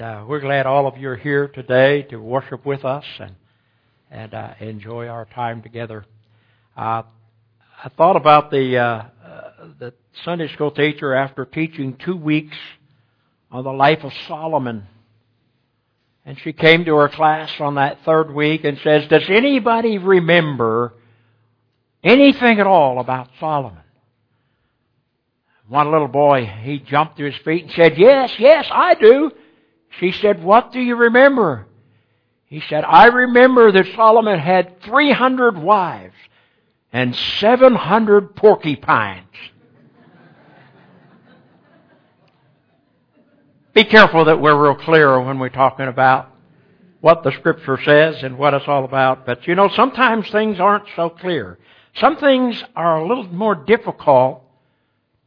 uh, we're glad all of you are here today to worship with us and and uh, enjoy our time together. Uh, I thought about the uh, uh, the Sunday school teacher after teaching two weeks on the life of Solomon, and she came to her class on that third week and says, "Does anybody remember anything at all about Solomon?" One little boy, he jumped to his feet and said, Yes, yes, I do. She said, What do you remember? He said, I remember that Solomon had 300 wives and 700 porcupines. Be careful that we're real clear when we're talking about what the scripture says and what it's all about. But you know, sometimes things aren't so clear. Some things are a little more difficult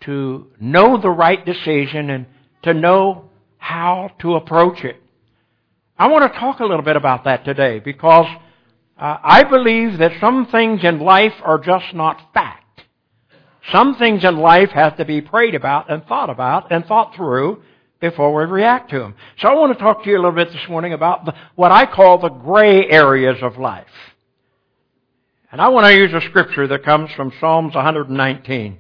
to know the right decision and to know how to approach it. I want to talk a little bit about that today because uh, I believe that some things in life are just not fact. Some things in life have to be prayed about and thought about and thought through before we react to them. So I want to talk to you a little bit this morning about the, what I call the gray areas of life. And I want to use a scripture that comes from Psalms 119.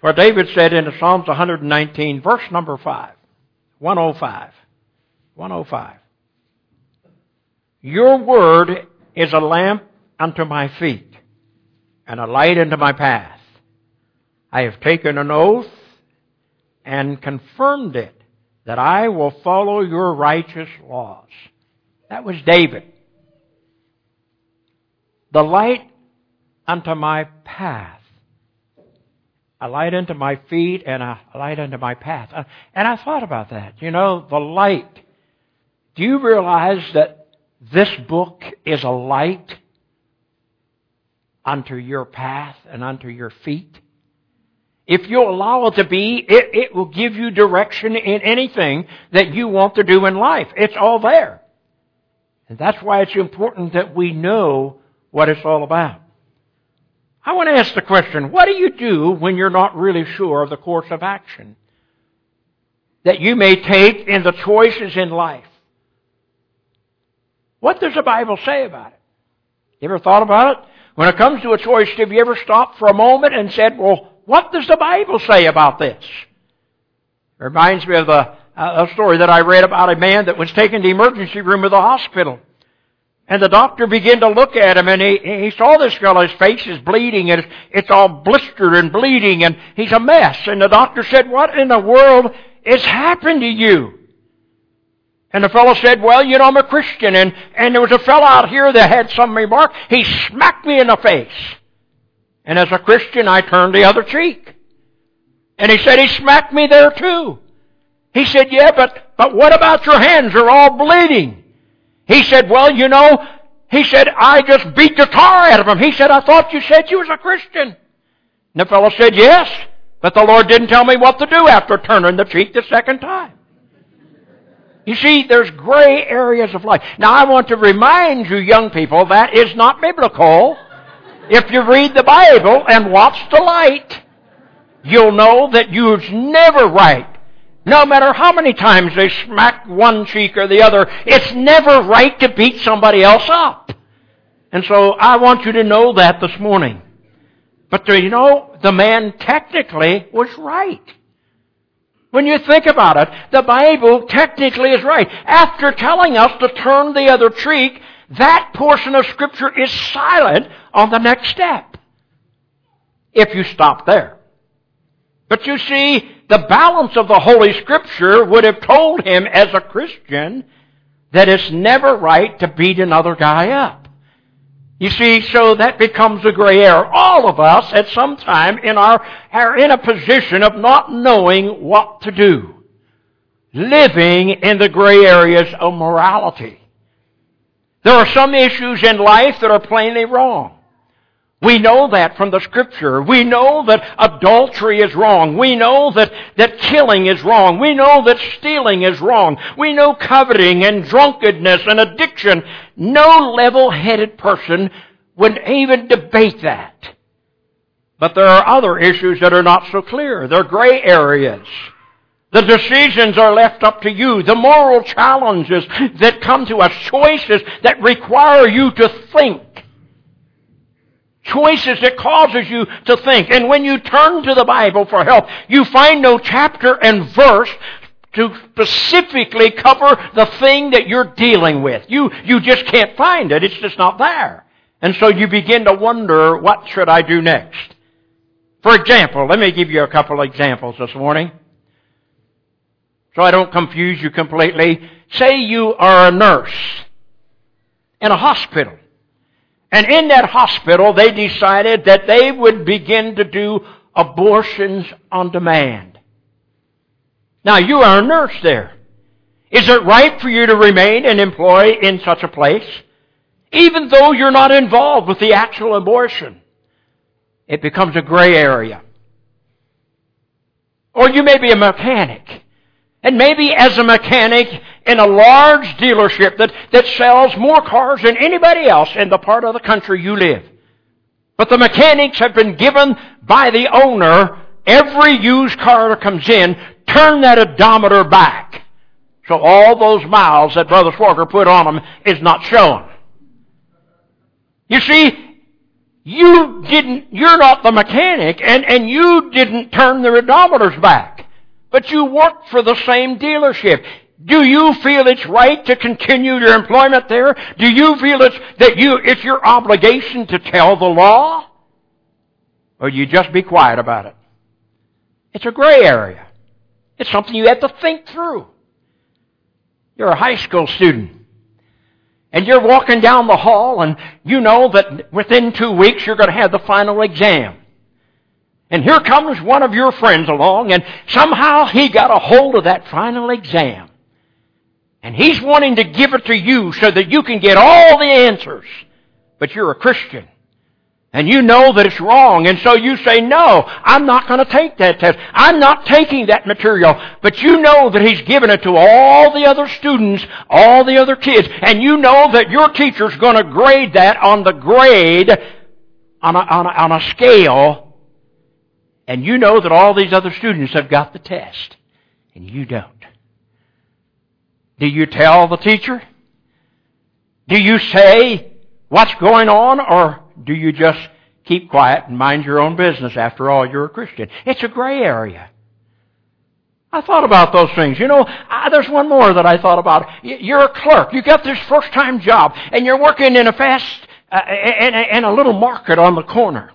For David said in Psalms 119, verse number 5, 105, 105, Your word is a lamp unto my feet and a light unto my path. I have taken an oath and confirmed it that I will follow your righteous laws. That was David. The light unto my path a light unto my feet and a light unto my path. Uh, and I thought about that. You know, the light. Do you realize that this book is a light unto your path and unto your feet? If you allow it to be, it, it will give you direction in anything that you want to do in life. It's all there. And that's why it's important that we know what it's all about. I want to ask the question, what do you do when you're not really sure of the course of action that you may take in the choices in life? What does the Bible say about it? You ever thought about it? When it comes to a choice, have you ever stopped for a moment and said, well, what does the Bible say about this? It reminds me of uh, a story that I read about a man that was taken to the emergency room of the hospital. And the doctor began to look at him and he, he saw this fellow's face is bleeding and it's all blistered and bleeding and he's a mess. And the doctor said, what in the world has happened to you? And the fellow said, well, you know, I'm a Christian and, and there was a fellow out here that had some remark. He smacked me in the face. And as a Christian, I turned the other cheek. And he said he smacked me there too. He said, yeah, but, but what about your hands? They're all bleeding. He said, well, you know, he said, I just beat the tar out of him. He said, I thought you said you was a Christian. And the fellow said, yes, but the Lord didn't tell me what to do after turning the cheek the second time. You see, there's gray areas of life. Now I want to remind you young people that is not biblical. If you read the Bible and watch the light, you'll know that you're never right no matter how many times they smack one cheek or the other, it's never right to beat somebody else up. And so I want you to know that this morning. But you know, the man technically was right. When you think about it, the Bible technically is right. After telling us to turn the other cheek, that portion of Scripture is silent on the next step. If you stop there. But you see, the balance of the Holy Scripture would have told him as a Christian that it's never right to beat another guy up. You see, so that becomes a gray area. All of us at some time in our, are in a position of not knowing what to do. Living in the gray areas of morality. There are some issues in life that are plainly wrong. We know that from the scripture. We know that adultery is wrong. We know that, that killing is wrong. We know that stealing is wrong. We know coveting and drunkenness and addiction. No level-headed person would even debate that. But there are other issues that are not so clear. They're gray areas. The decisions are left up to you. The moral challenges that come to us, choices that require you to think. Choices that causes you to think. And when you turn to the Bible for help, you find no chapter and verse to specifically cover the thing that you're dealing with. You, you just can't find it. It's just not there. And so you begin to wonder, what should I do next? For example, let me give you a couple examples this morning. So I don't confuse you completely. Say you are a nurse in a hospital. And in that hospital, they decided that they would begin to do abortions on demand. Now, you are a nurse there. Is it right for you to remain an employee in such a place? Even though you're not involved with the actual abortion. It becomes a gray area. Or you may be a mechanic. And maybe as a mechanic in a large dealership that, that sells more cars than anybody else in the part of the country you live. But the mechanics have been given by the owner every used car that comes in turn that odometer back. So all those miles that Brother Swogger put on them is not shown. You see, you didn't, you're not the mechanic and, and you didn't turn the odometers back. But you work for the same dealership. Do you feel it's right to continue your employment there? Do you feel it's, that you, it's your obligation to tell the law? Or you just be quiet about it? It's a gray area. It's something you have to think through. You're a high school student. And you're walking down the hall and you know that within two weeks you're going to have the final exam. And here comes one of your friends along and somehow he got a hold of that final exam. And he's wanting to give it to you so that you can get all the answers. But you're a Christian. And you know that it's wrong, and so you say, no, I'm not going to take that test. I'm not taking that material. But you know that he's given it to all the other students, all the other kids, and you know that your teacher's going to grade that on the grade, on a, on a, on a scale, and you know that all these other students have got the test, and you don't. Do you tell the teacher? Do you say what's going on, or do you just keep quiet and mind your own business? After all, you're a Christian. It's a gray area. I thought about those things. You know, I, there's one more that I thought about. You're a clerk. You got this first time job, and you're working in a fast, uh, in, in a little market on the corner.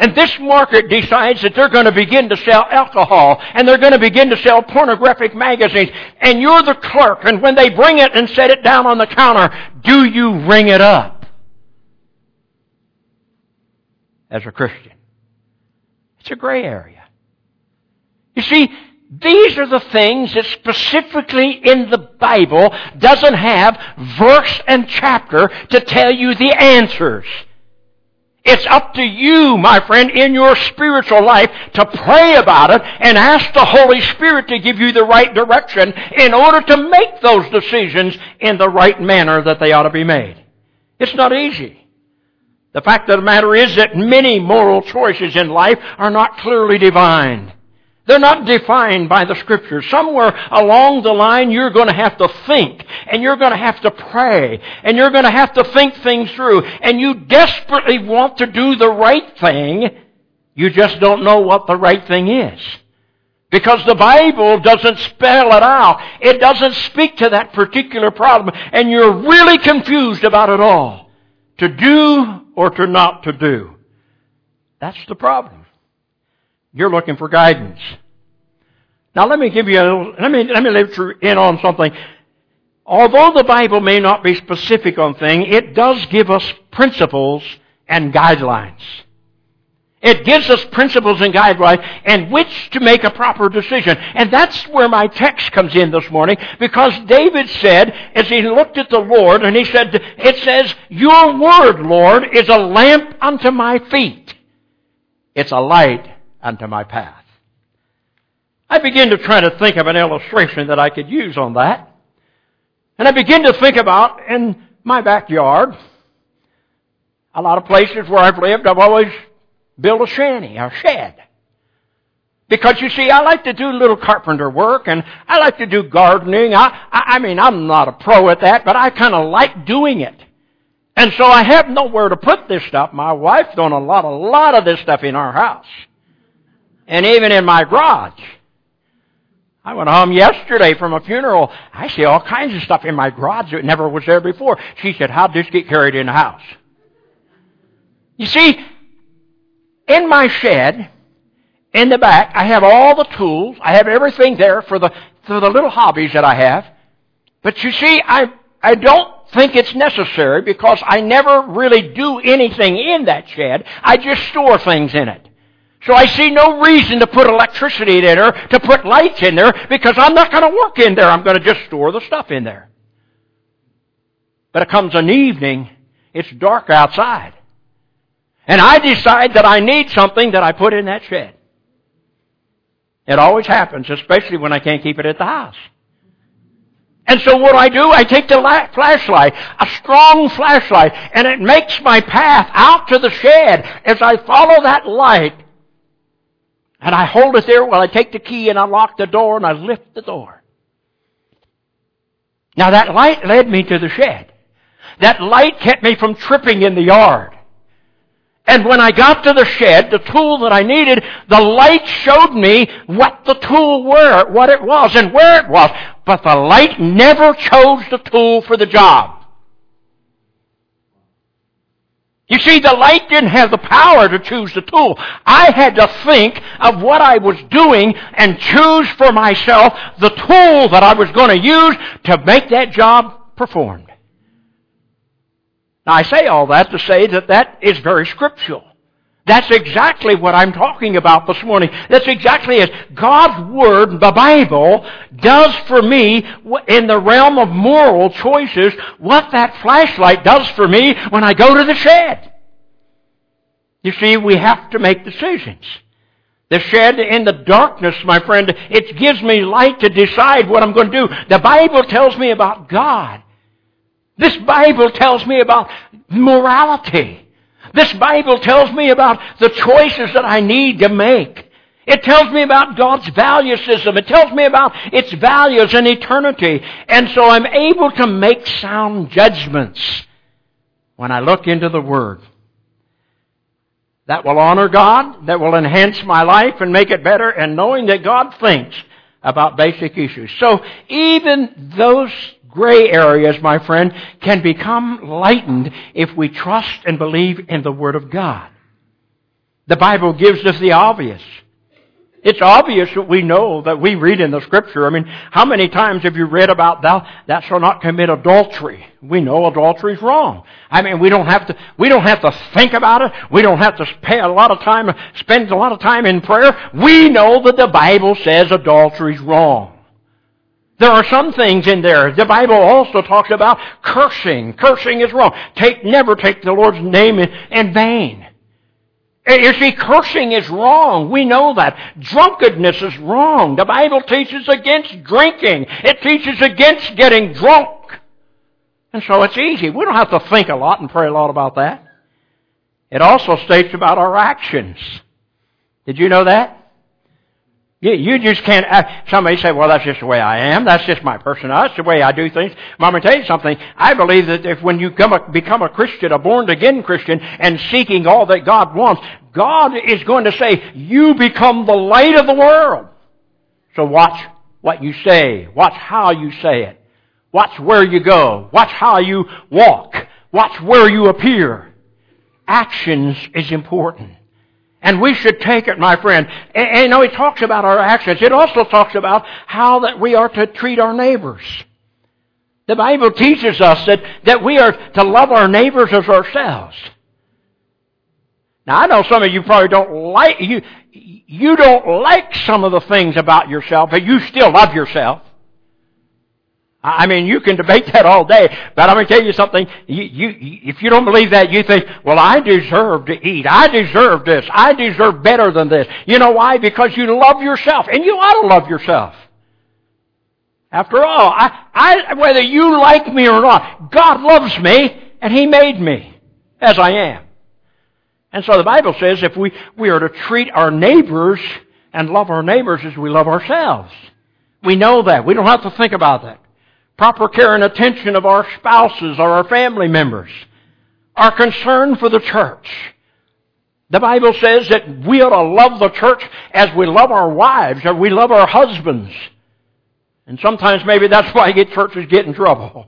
And this market decides that they're going to begin to sell alcohol and they're going to begin to sell pornographic magazines. And you're the clerk. And when they bring it and set it down on the counter, do you ring it up? as a Christian. It's a gray area. You see, these are the things that specifically in the Bible doesn't have verse and chapter to tell you the answers. It's up to you, my friend, in your spiritual life to pray about it and ask the Holy Spirit to give you the right direction in order to make those decisions in the right manner that they ought to be made. It's not easy. The fact of the matter is that many moral choices in life are not clearly defined. They're not defined by the scriptures. Somewhere along the line you're going to have to think and you're going to have to pray and you're going to have to think things through and you desperately want to do the right thing. You just don't know what the right thing is. Because the Bible doesn't spell it out. It doesn't speak to that particular problem and you're really confused about it all to do or to not to do. That's the problem. You're looking for guidance. Now let me give you a, little, let me, let me let you in on something. Although the Bible may not be specific on things, it does give us principles and guidelines. It gives us principles and guidelines and which to make a proper decision. And that's where my text comes in this morning because David said, as he looked at the Lord, and he said, it says, Your word, Lord, is a lamp unto my feet. It's a light unto my path. I begin to try to think of an illustration that I could use on that. And I begin to think about in my backyard, a lot of places where I've lived, I've always built a shanty, a shed. Because you see, I like to do little carpenter work and I like to do gardening. I, I, I mean, I'm not a pro at that, but I kind of like doing it. And so I have nowhere to put this stuff. My wife's done a lot, a lot of this stuff in our house. And even in my garage. I went home yesterday from a funeral. I see all kinds of stuff in my garage that never was there before. She said, how'd this get carried in the house? You see, in my shed, in the back, I have all the tools. I have everything there for the, for the little hobbies that I have. But you see, I, I don't think it's necessary because I never really do anything in that shed. I just store things in it. So I see no reason to put electricity in there, to put lights in there, because I'm not going to work in there. I'm going to just store the stuff in there. But it comes an evening, it's dark outside. And I decide that I need something that I put in that shed. It always happens, especially when I can't keep it at the house. And so what I do? I take the flashlight, a strong flashlight, and it makes my path out to the shed. As I follow that light, and I hold it there while I take the key and unlock the door and I lift the door. Now that light led me to the shed. That light kept me from tripping in the yard. And when I got to the shed, the tool that I needed, the light showed me what the tool were, what it was and where it was. But the light never chose the tool for the job. You see, the light didn't have the power to choose the tool. I had to think of what I was doing and choose for myself the tool that I was going to use to make that job performed. Now I say all that to say that that is very scriptural. That's exactly what I'm talking about this morning. That's exactly it. God's Word, the Bible, does for me in the realm of moral choices what that flashlight does for me when I go to the shed. You see, we have to make decisions. The shed in the darkness, my friend, it gives me light to decide what I'm going to do. The Bible tells me about God. This Bible tells me about morality. This Bible tells me about the choices that I need to make. It tells me about God's value system. It tells me about its values and eternity. And so I'm able to make sound judgments when I look into the Word. That will honor God, that will enhance my life and make it better, and knowing that God thinks about basic issues. So even those gray areas, my friend, can become lightened if we trust and believe in the Word of God. The Bible gives us the obvious. It's obvious that we know that we read in the scripture. I mean, how many times have you read about thou, thou shalt not commit adultery? We know adultery is wrong. I mean, we don't have to, we don't have to think about it. We don't have to pay a lot of time, spend a lot of time in prayer. We know that the Bible says adultery is wrong. There are some things in there. The Bible also talks about cursing. Cursing is wrong. Take, never take the Lord's name in, in vain. Eh, you see, cursing is wrong. We know that. Drunkenness is wrong. The Bible teaches against drinking. It teaches against getting drunk. And so it's easy. We don't have to think a lot and pray a lot about that. It also states about our actions. Did you know that? You, you just can't, uh, somebody say, well, that's just the way I am. That's just my personality. That's the way I do things. Mom, I'm tell you something. I believe that if when you come a, become a Christian, a born again Christian, and seeking all that God wants, God is going to say, you become the light of the world. So watch what you say. Watch how you say it. Watch where you go. Watch how you walk. Watch where you appear. Actions is important. And we should take it, my friend. And, and you know, he talks about our actions. It also talks about how that we are to treat our neighbors. The Bible teaches us that, that we are to love our neighbors as ourselves. Now I know some of you probably don't like, you, you don't like some of the things about yourself, but you still love yourself. I mean, you can debate that all day, but I'm going to tell you something. You, you, if you don't believe that, you think, well, I deserve to eat. I deserve this. I deserve better than this. You know why? Because you love yourself, and you ought to love yourself. After all, I, I, whether you like me or not, God loves me, and He made me as I am. And so the Bible says if we, we are to treat our neighbors and love our neighbors as we love ourselves. We know that. We don't have to think about that. Proper care and attention of our spouses or our family members. Our concern for the church. The Bible says that we ought to love the church as we love our wives or we love our husbands. And sometimes maybe that's why churches get in trouble.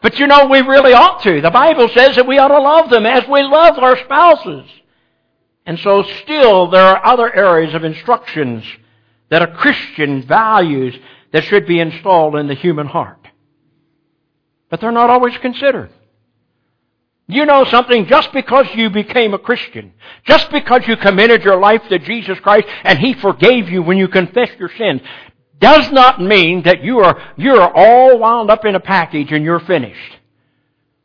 But you know, we really ought to. The Bible says that we ought to love them as we love our spouses. And so still there are other areas of instructions that a Christian values that should be installed in the human heart. But they're not always considered. You know something, just because you became a Christian, just because you committed your life to Jesus Christ and He forgave you when you confessed your sins, does not mean that you are, you are all wound up in a package and you're finished.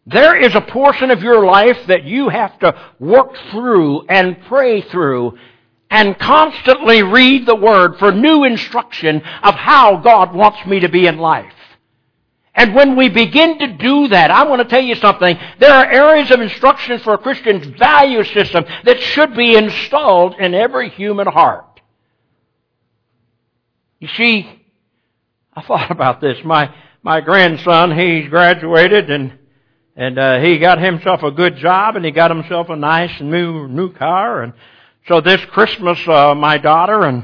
There is a portion of your life that you have to work through and pray through and constantly read the Word for new instruction of how God wants me to be in life. And when we begin to do that, I want to tell you something. There are areas of instruction for a Christian's value system that should be installed in every human heart. You see, I thought about this. My my grandson, he's graduated and and uh, he got himself a good job and he got himself a nice new new car and so this Christmas, uh, my daughter and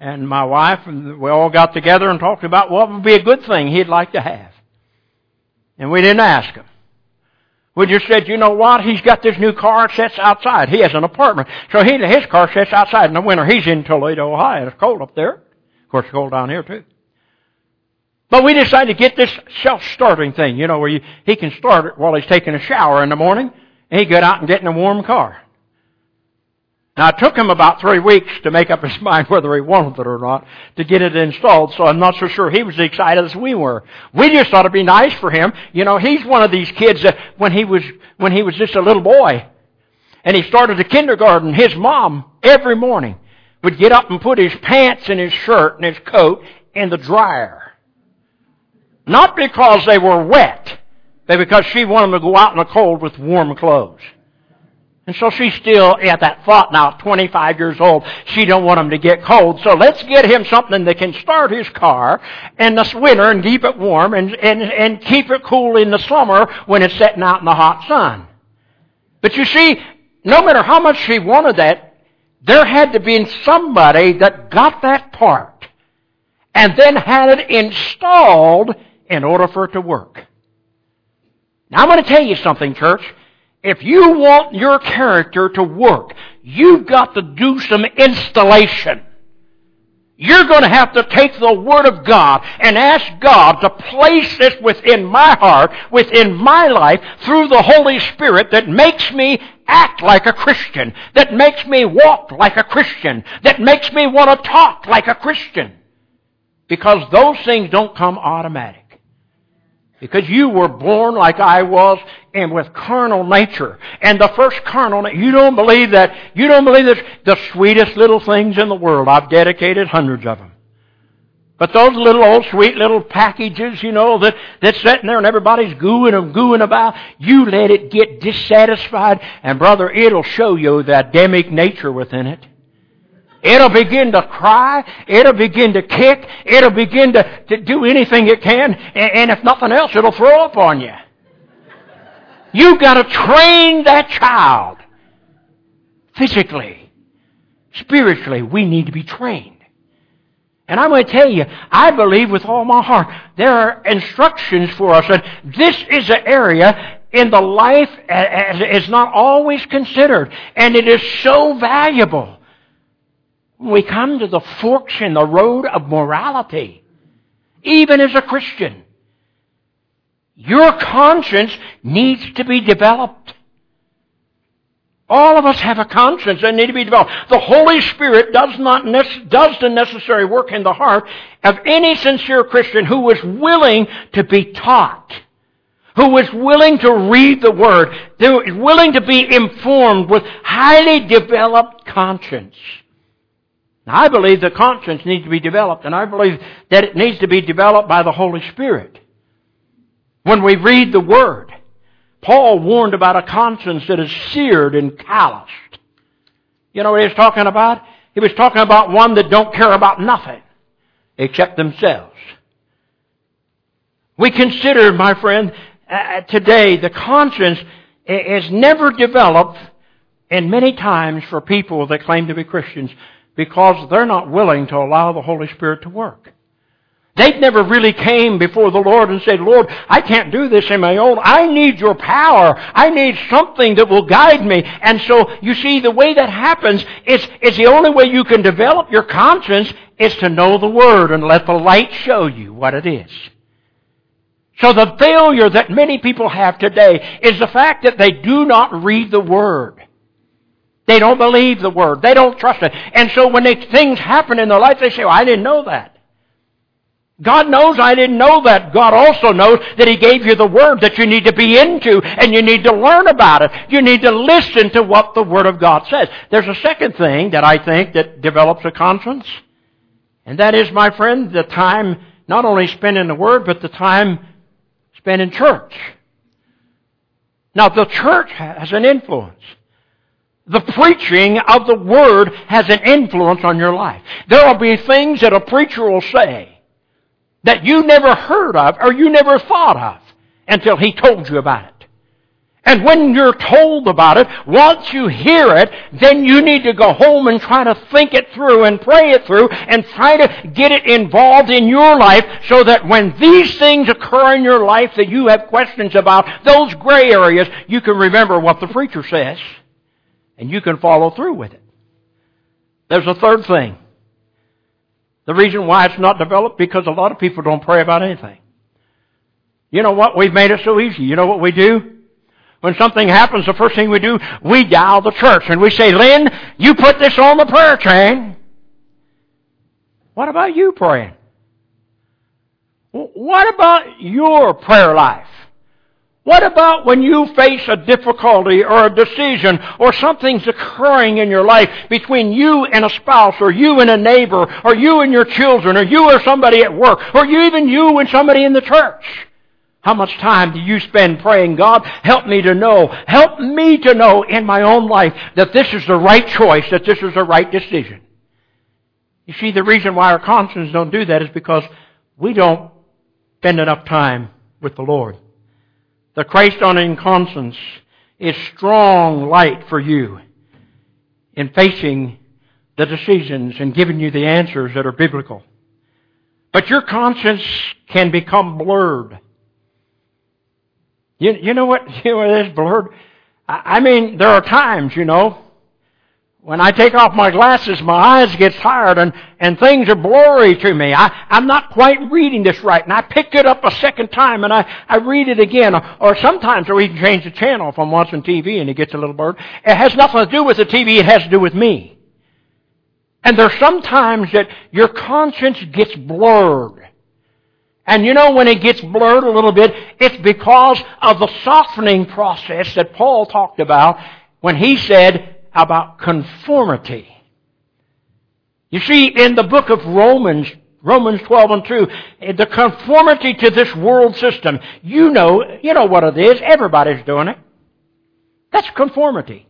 and my wife and we all got together and talked about what would be a good thing he'd like to have. And we didn't ask him. We just said, you know what? He's got this new car. It sits outside. He has an apartment. So he, his car sits outside in the winter. He's in Toledo, Ohio. It's cold up there. Of course, it's cold down here too. But we decided to get this self-starting thing, you know, where you, he can start it while he's taking a shower in the morning, and he get out and get in a warm car. Now it took him about three weeks to make up his mind whether he wanted it or not to get it installed, so I'm not so sure he was as excited as we were. We just thought it'd be nice for him. You know, he's one of these kids that when he was, when he was just a little boy, and he started the kindergarten, his mom, every morning, would get up and put his pants and his shirt and his coat in the dryer. Not because they were wet, but because she wanted them to go out in the cold with warm clothes. And so she's still at that thought now, 25 years old. She don't want him to get cold. So let's get him something that can start his car in the winter and keep it warm and, and, and keep it cool in the summer when it's setting out in the hot sun. But you see, no matter how much she wanted that, there had to be somebody that got that part and then had it installed in order for it to work. Now I'm going to tell you something, church. If you want your character to work, you've got to do some installation. You're going to have to take the Word of God and ask God to place this within my heart, within my life, through the Holy Spirit that makes me act like a Christian, that makes me walk like a Christian, that makes me want to talk like a Christian. Because those things don't come automatic. Because you were born like I was and with carnal nature. And the first carnal, you don't believe that, you don't believe that the sweetest little things in the world. I've dedicated hundreds of them. But those little old sweet little packages, you know, that, that's sitting there and everybody's gooing and gooing about, you let it get dissatisfied and brother, it'll show you the Adamic nature within it. It'll begin to cry. It'll begin to kick. It'll begin to, to do anything it can. And, and if nothing else, it'll throw up on you. You've got to train that child. Physically. Spiritually, we need to be trained. And I'm going to tell you, I believe with all my heart, there are instructions for us. And this is an area in the life as is not always considered. And it is so valuable. We come to the forks in the road of morality. Even as a Christian. Your conscience needs to be developed. All of us have a conscience that needs to be developed. The Holy Spirit does not does the necessary work in the heart of any sincere Christian who is willing to be taught, who is willing to read the Word, who is willing to be informed with highly developed conscience. I believe the conscience needs to be developed, and I believe that it needs to be developed by the Holy Spirit. When we read the Word, Paul warned about a conscience that is seared and calloused. You know what he's talking about? He was talking about one that don't care about nothing except themselves. We consider, my friend, uh, today the conscience is never developed and many times for people that claim to be Christians because they're not willing to allow the Holy Spirit to work. They've never really came before the Lord and said, Lord, I can't do this in my own. I need your power. I need something that will guide me. And so, you see, the way that happens is, is the only way you can develop your conscience is to know the Word and let the light show you what it is. So the failure that many people have today is the fact that they do not read the Word. They don't believe the Word. They don't trust it. And so when they, things happen in their life, they say, well, I didn't know that. God knows I didn't know that. God also knows that He gave you the Word that you need to be into and you need to learn about it. You need to listen to what the Word of God says. There's a second thing that I think that develops a conscience. And that is, my friend, the time not only spent in the Word, but the time spent in church. Now, the church has an influence. The preaching of the Word has an influence on your life. There will be things that a preacher will say that you never heard of or you never thought of until he told you about it. And when you're told about it, once you hear it, then you need to go home and try to think it through and pray it through and try to get it involved in your life so that when these things occur in your life that you have questions about, those gray areas, you can remember what the preacher says and you can follow through with it. There's a third thing. The reason why it's not developed, because a lot of people don't pray about anything. You know what? We've made it so easy. You know what we do? When something happens, the first thing we do, we dial the church and we say, Lynn, you put this on the prayer chain. What about you praying? What about your prayer life? What about when you face a difficulty or a decision or something's occurring in your life between you and a spouse or you and a neighbor or you and your children or you or somebody at work or you even you and somebody in the church? How much time do you spend praying, God, help me to know, help me to know in my own life that this is the right choice, that this is the right decision? You see, the reason why our consciences don't do that is because we don't spend enough time with the Lord. The Christ-honoring conscience is strong light for you in facing the decisions and giving you the answers that are biblical. But your conscience can become blurred. You, you know what? You know what is blurred? I, I mean, there are times, you know, when I take off my glasses, my eyes get tired and, and things are blurry to me. I, I'm not quite reading this right. And I pick it up a second time and I, I read it again. Or, or sometimes I even change the channel if I'm watching TV and it gets a little blurred. It has nothing to do with the TV, it has to do with me. And there's sometimes that your conscience gets blurred. And you know when it gets blurred a little bit, it's because of the softening process that Paul talked about when he said, about conformity. You see, in the book of Romans, Romans 12 and 2, eh, the conformity to this world system, you know, you know what it is. Everybody's doing it. That's conformity.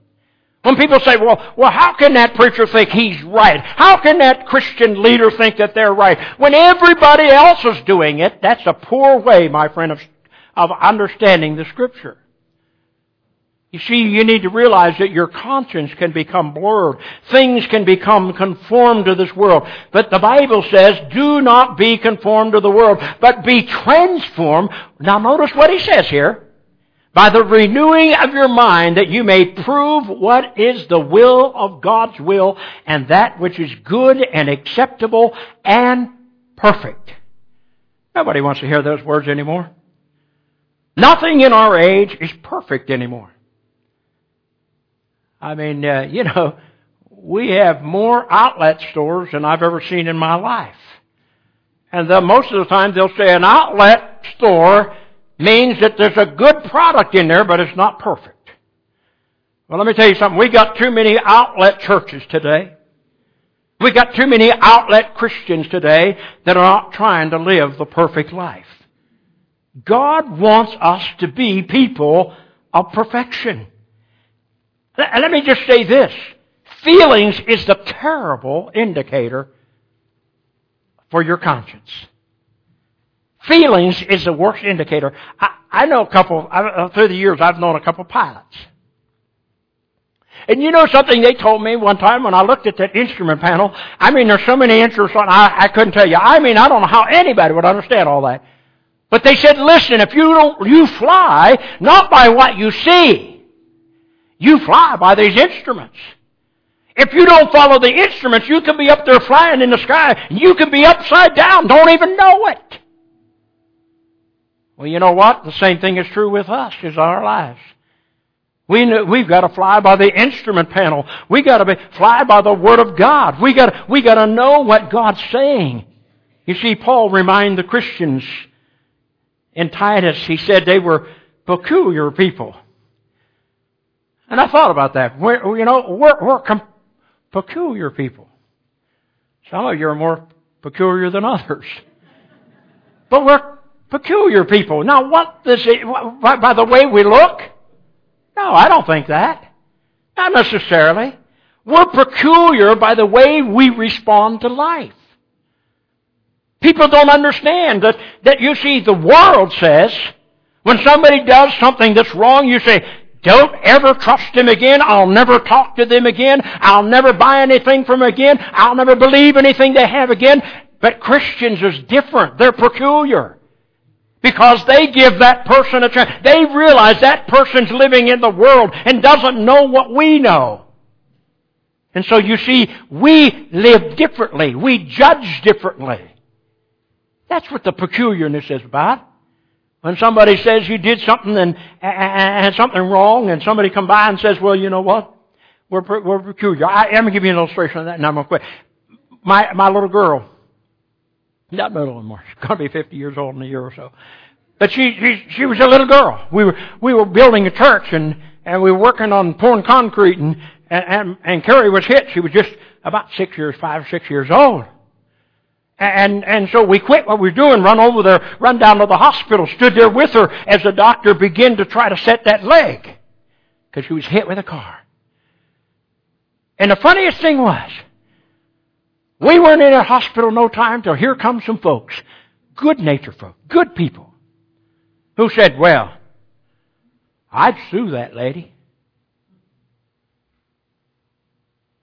When people say, well, well, how can that preacher think he's right? How can that Christian leader think that they're right? When everybody else is doing it, that's a poor way, my friend, of, of understanding the Scripture. You see, you need to realize that your conscience can become blurred. Things can become conformed to this world. But the Bible says, do not be conformed to the world, but be transformed. Now notice what he says here. By the renewing of your mind that you may prove what is the will of God's will and that which is good and acceptable and perfect. Nobody wants to hear those words anymore. Nothing in our age is perfect anymore. I mean, uh, you know, we have more outlet stores than I've ever seen in my life. And the, most of the time they'll say an outlet store means that there's a good product in there, but it's not perfect. Well, let me tell you something. We got too many outlet churches today. We got too many outlet Christians today that are not trying to live the perfect life. God wants us to be people of perfection. Let me just say this. Feelings is the terrible indicator for your conscience. Feelings is the worst indicator. I, I know a couple, I, uh, through the years, I've known a couple pilots. And you know something they told me one time when I looked at that instrument panel? I mean, there's so many instruments on, I, I couldn't tell you. I mean, I don't know how anybody would understand all that. But they said, listen, if you don't, you fly not by what you see. You fly by these instruments. If you don't follow the instruments, you can be up there flying in the sky, and you can be upside down, don't even know it. Well, you know what? The same thing is true with us is our lives. We know, we've got to fly by the instrument panel. We've got to be, fly by the Word of God. We got we got to know what God's saying. You see, Paul reminded the Christians in Titus, he said they were peculiar people. And I thought about that. We're, you know, we're, we're com- peculiar people. Some of you are more peculiar than others. But we're peculiar people. Now, what does it, by, by the way we look? No, I don't think that. Not necessarily. We're peculiar by the way we respond to life. People don't understand that, that you see, the world says, when somebody does something that's wrong, you say, don't ever trust them again. I'll never talk to them again. I'll never buy anything from them again. I'll never believe anything they have again. But Christians is different. They're peculiar. Because they give that person a chance. They realize that person's living in the world and doesn't know what we know. And so you see, we live differently. We judge differently. That's what the peculiarness is about. When somebody says you did something and, and something wrong, and somebody come by and says, "Well, you know what? We're we're peculiar." I, am gonna give you an illustration of that, and I'm. My my little girl, not little anymore. She's gonna be 50 years old in a year or so. But she she she was a little girl. We were we were building a church and and we were working on pouring concrete and and and, and Carrie was hit. She was just about six years, five or six years old. And, and so we quit what we were doing, run over there, run down to the hospital, stood there with her as the doctor began to try to set that leg. Because she was hit with a car. And the funniest thing was, we weren't in a hospital no time till here come some folks, good natured folk, good people, who said, well, I'd sue that lady.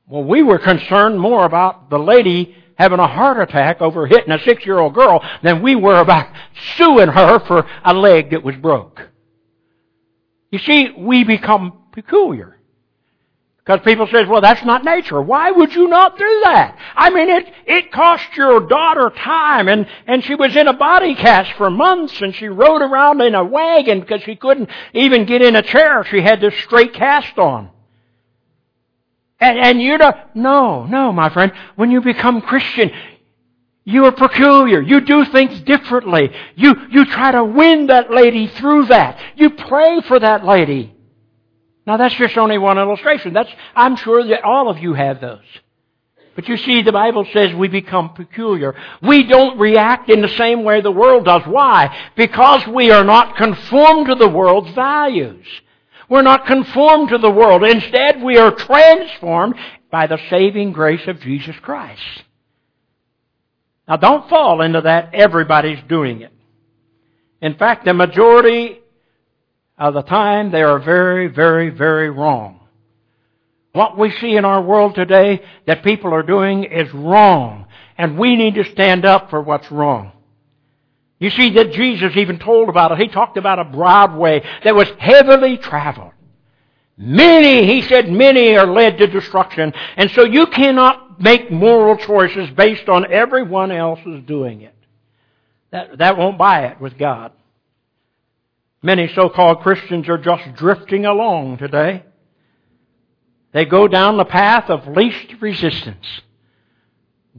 Well, we were concerned more about the lady having a heart attack over hitting a six year old girl than we were about suing her for a leg that was broke. You see, we become peculiar. Because people say, well, that's not nature. Why would you not do that? I mean, it, it cost your daughter time and, and she was in a body cast for months and she rode around in a wagon because she couldn't even get in a chair. She had this straight cast on. And, and you don't, no, no, my friend. When you become Christian, you are peculiar. You do things differently. You, you try to win that lady through that. You pray for that lady. Now that's just only one illustration. That's, I'm sure that all of you have those. But you see, the Bible says we become peculiar. We don't react in the same way the world does. Why? Because we are not conformed to the world's values. We're not conformed to the world. Instead, we are transformed by the saving grace of Jesus Christ. Now don't fall into that everybody's doing it. In fact, the majority of the time they are very, very, very wrong. What we see in our world today that people are doing is wrong. And we need to stand up for what's wrong. You see that Jesus even told about it. He talked about a broad way that was heavily traveled. Many, he said, many are led to destruction. And so you cannot make moral choices based on everyone else is doing it. That, that won't buy it with God. Many so-called Christians are just drifting along today. They go down the path of least resistance.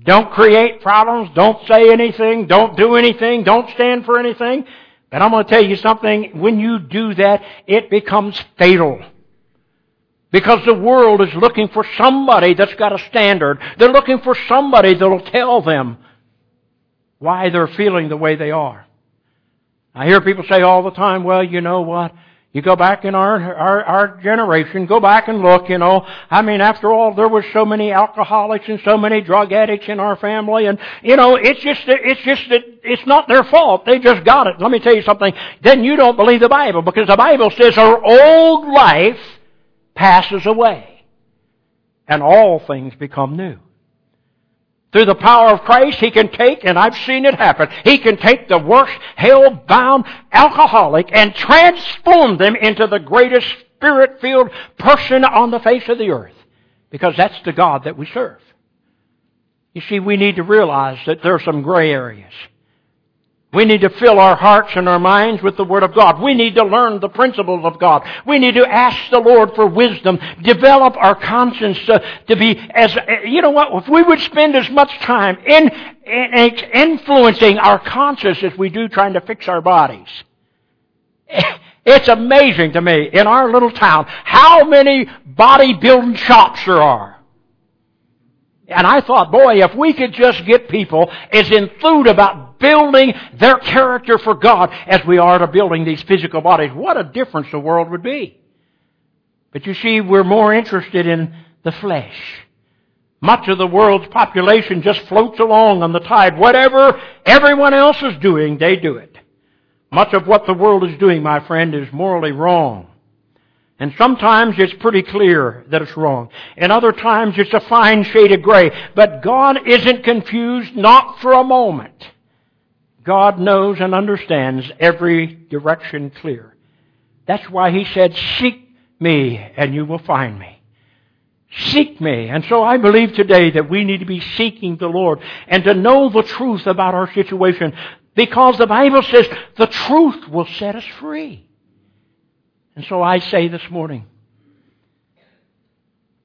Don't create problems. Don't say anything. Don't do anything. Don't stand for anything. But I'm going to tell you something. When you do that, it becomes fatal. Because the world is looking for somebody that's got a standard. They're looking for somebody that'll tell them why they're feeling the way they are. I hear people say all the time, well, you know what? You go back in our, our, our generation, go back and look, you know. I mean, after all, there was so many alcoholics and so many drug addicts in our family and, you know, it's just, it's just that it's not their fault. They just got it. Let me tell you something. Then you don't believe the Bible because the Bible says our old life passes away and all things become new. Through the power of Christ, He can take, and I've seen it happen, He can take the worst, hell-bound alcoholic and transform them into the greatest spirit-filled person on the face of the earth. Because that's the God that we serve. You see, we need to realize that there are some gray areas. We need to fill our hearts and our minds with the Word of God. We need to learn the principles of God. We need to ask the Lord for wisdom, develop our conscience to, to be as, you know what, if we would spend as much time in, in influencing our conscience as we do trying to fix our bodies. It's amazing to me in our little town how many bodybuilding shops there are. And I thought, boy, if we could just get people as enthused about building their character for God as we are to building these physical bodies, what a difference the world would be. But you see, we're more interested in the flesh. Much of the world's population just floats along on the tide. Whatever everyone else is doing, they do it. Much of what the world is doing, my friend, is morally wrong. And sometimes it's pretty clear that it's wrong. And other times it's a fine shade of gray. But God isn't confused, not for a moment. God knows and understands every direction clear. That's why He said, Seek me and you will find me. Seek me. And so I believe today that we need to be seeking the Lord and to know the truth about our situation because the Bible says the truth will set us free. And so I say this morning,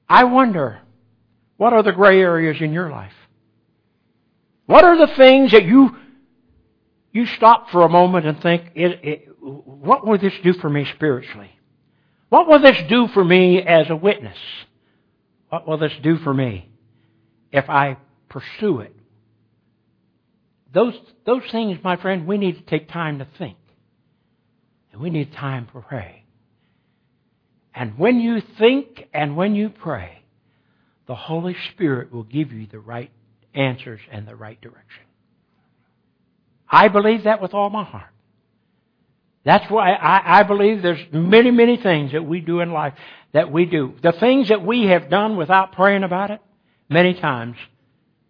I wonder, what are the gray areas in your life? What are the things that you you stop for a moment and think, it, it, what will this do for me spiritually? What will this do for me as a witness? What will this do for me if I pursue it? Those, those things, my friend, we need to take time to think. And we need time to pray. And when you think and when you pray, the Holy Spirit will give you the right answers and the right direction. I believe that with all my heart. That's why I, I, believe there's many, many things that we do in life that we do. The things that we have done without praying about it, many times,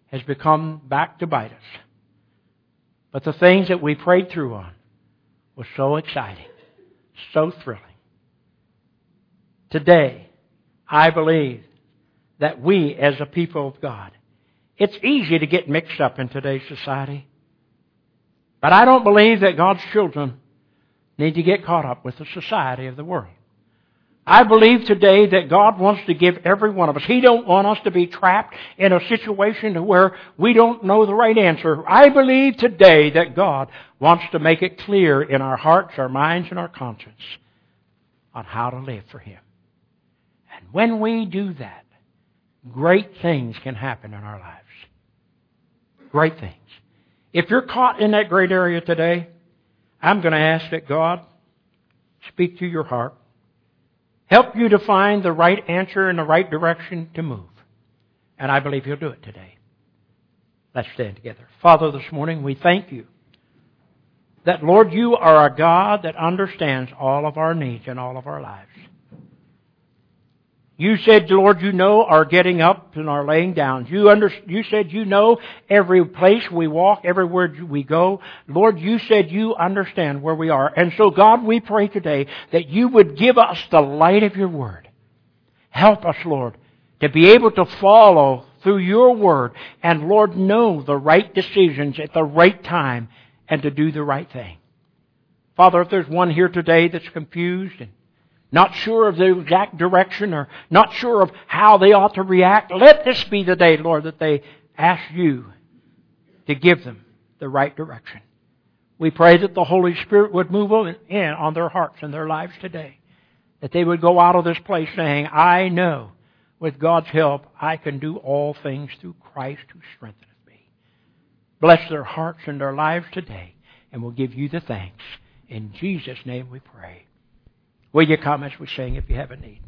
has become back to bite us. But the things that we prayed through on was so exciting, so thrilling. Today, I believe that we as a people of God, it's easy to get mixed up in today's society. But I don't believe that God's children need to get caught up with the society of the world. I believe today that God wants to give every one of us. He don't want us to be trapped in a situation where we don't know the right answer. I believe today that God wants to make it clear in our hearts, our minds, and our conscience on how to live for Him. When we do that, great things can happen in our lives. Great things. If you're caught in that great area today, I'm going to ask that God speak to your heart, help you to find the right answer and the right direction to move. And I believe He'll do it today. Let's stand together. Father, this morning we thank you that, Lord, you are a God that understands all of our needs and all of our lives. You said, Lord, you know our getting up and our laying down. You, under, you said you know every place we walk, everywhere we go. Lord, you said you understand where we are. And so, God, we pray today that you would give us the light of your word. Help us, Lord, to be able to follow through your word and, Lord, know the right decisions at the right time and to do the right thing. Father, if there's one here today that's confused and not sure of the exact direction or not sure of how they ought to react, let this be the day, Lord, that they ask you to give them the right direction. We pray that the Holy Spirit would move in on their hearts and their lives today. That they would go out of this place saying, I know with God's help I can do all things through Christ who strengtheneth me. Bless their hearts and their lives today, and we'll give you the thanks. In Jesus' name we pray. Will you come as we sing if you have a need?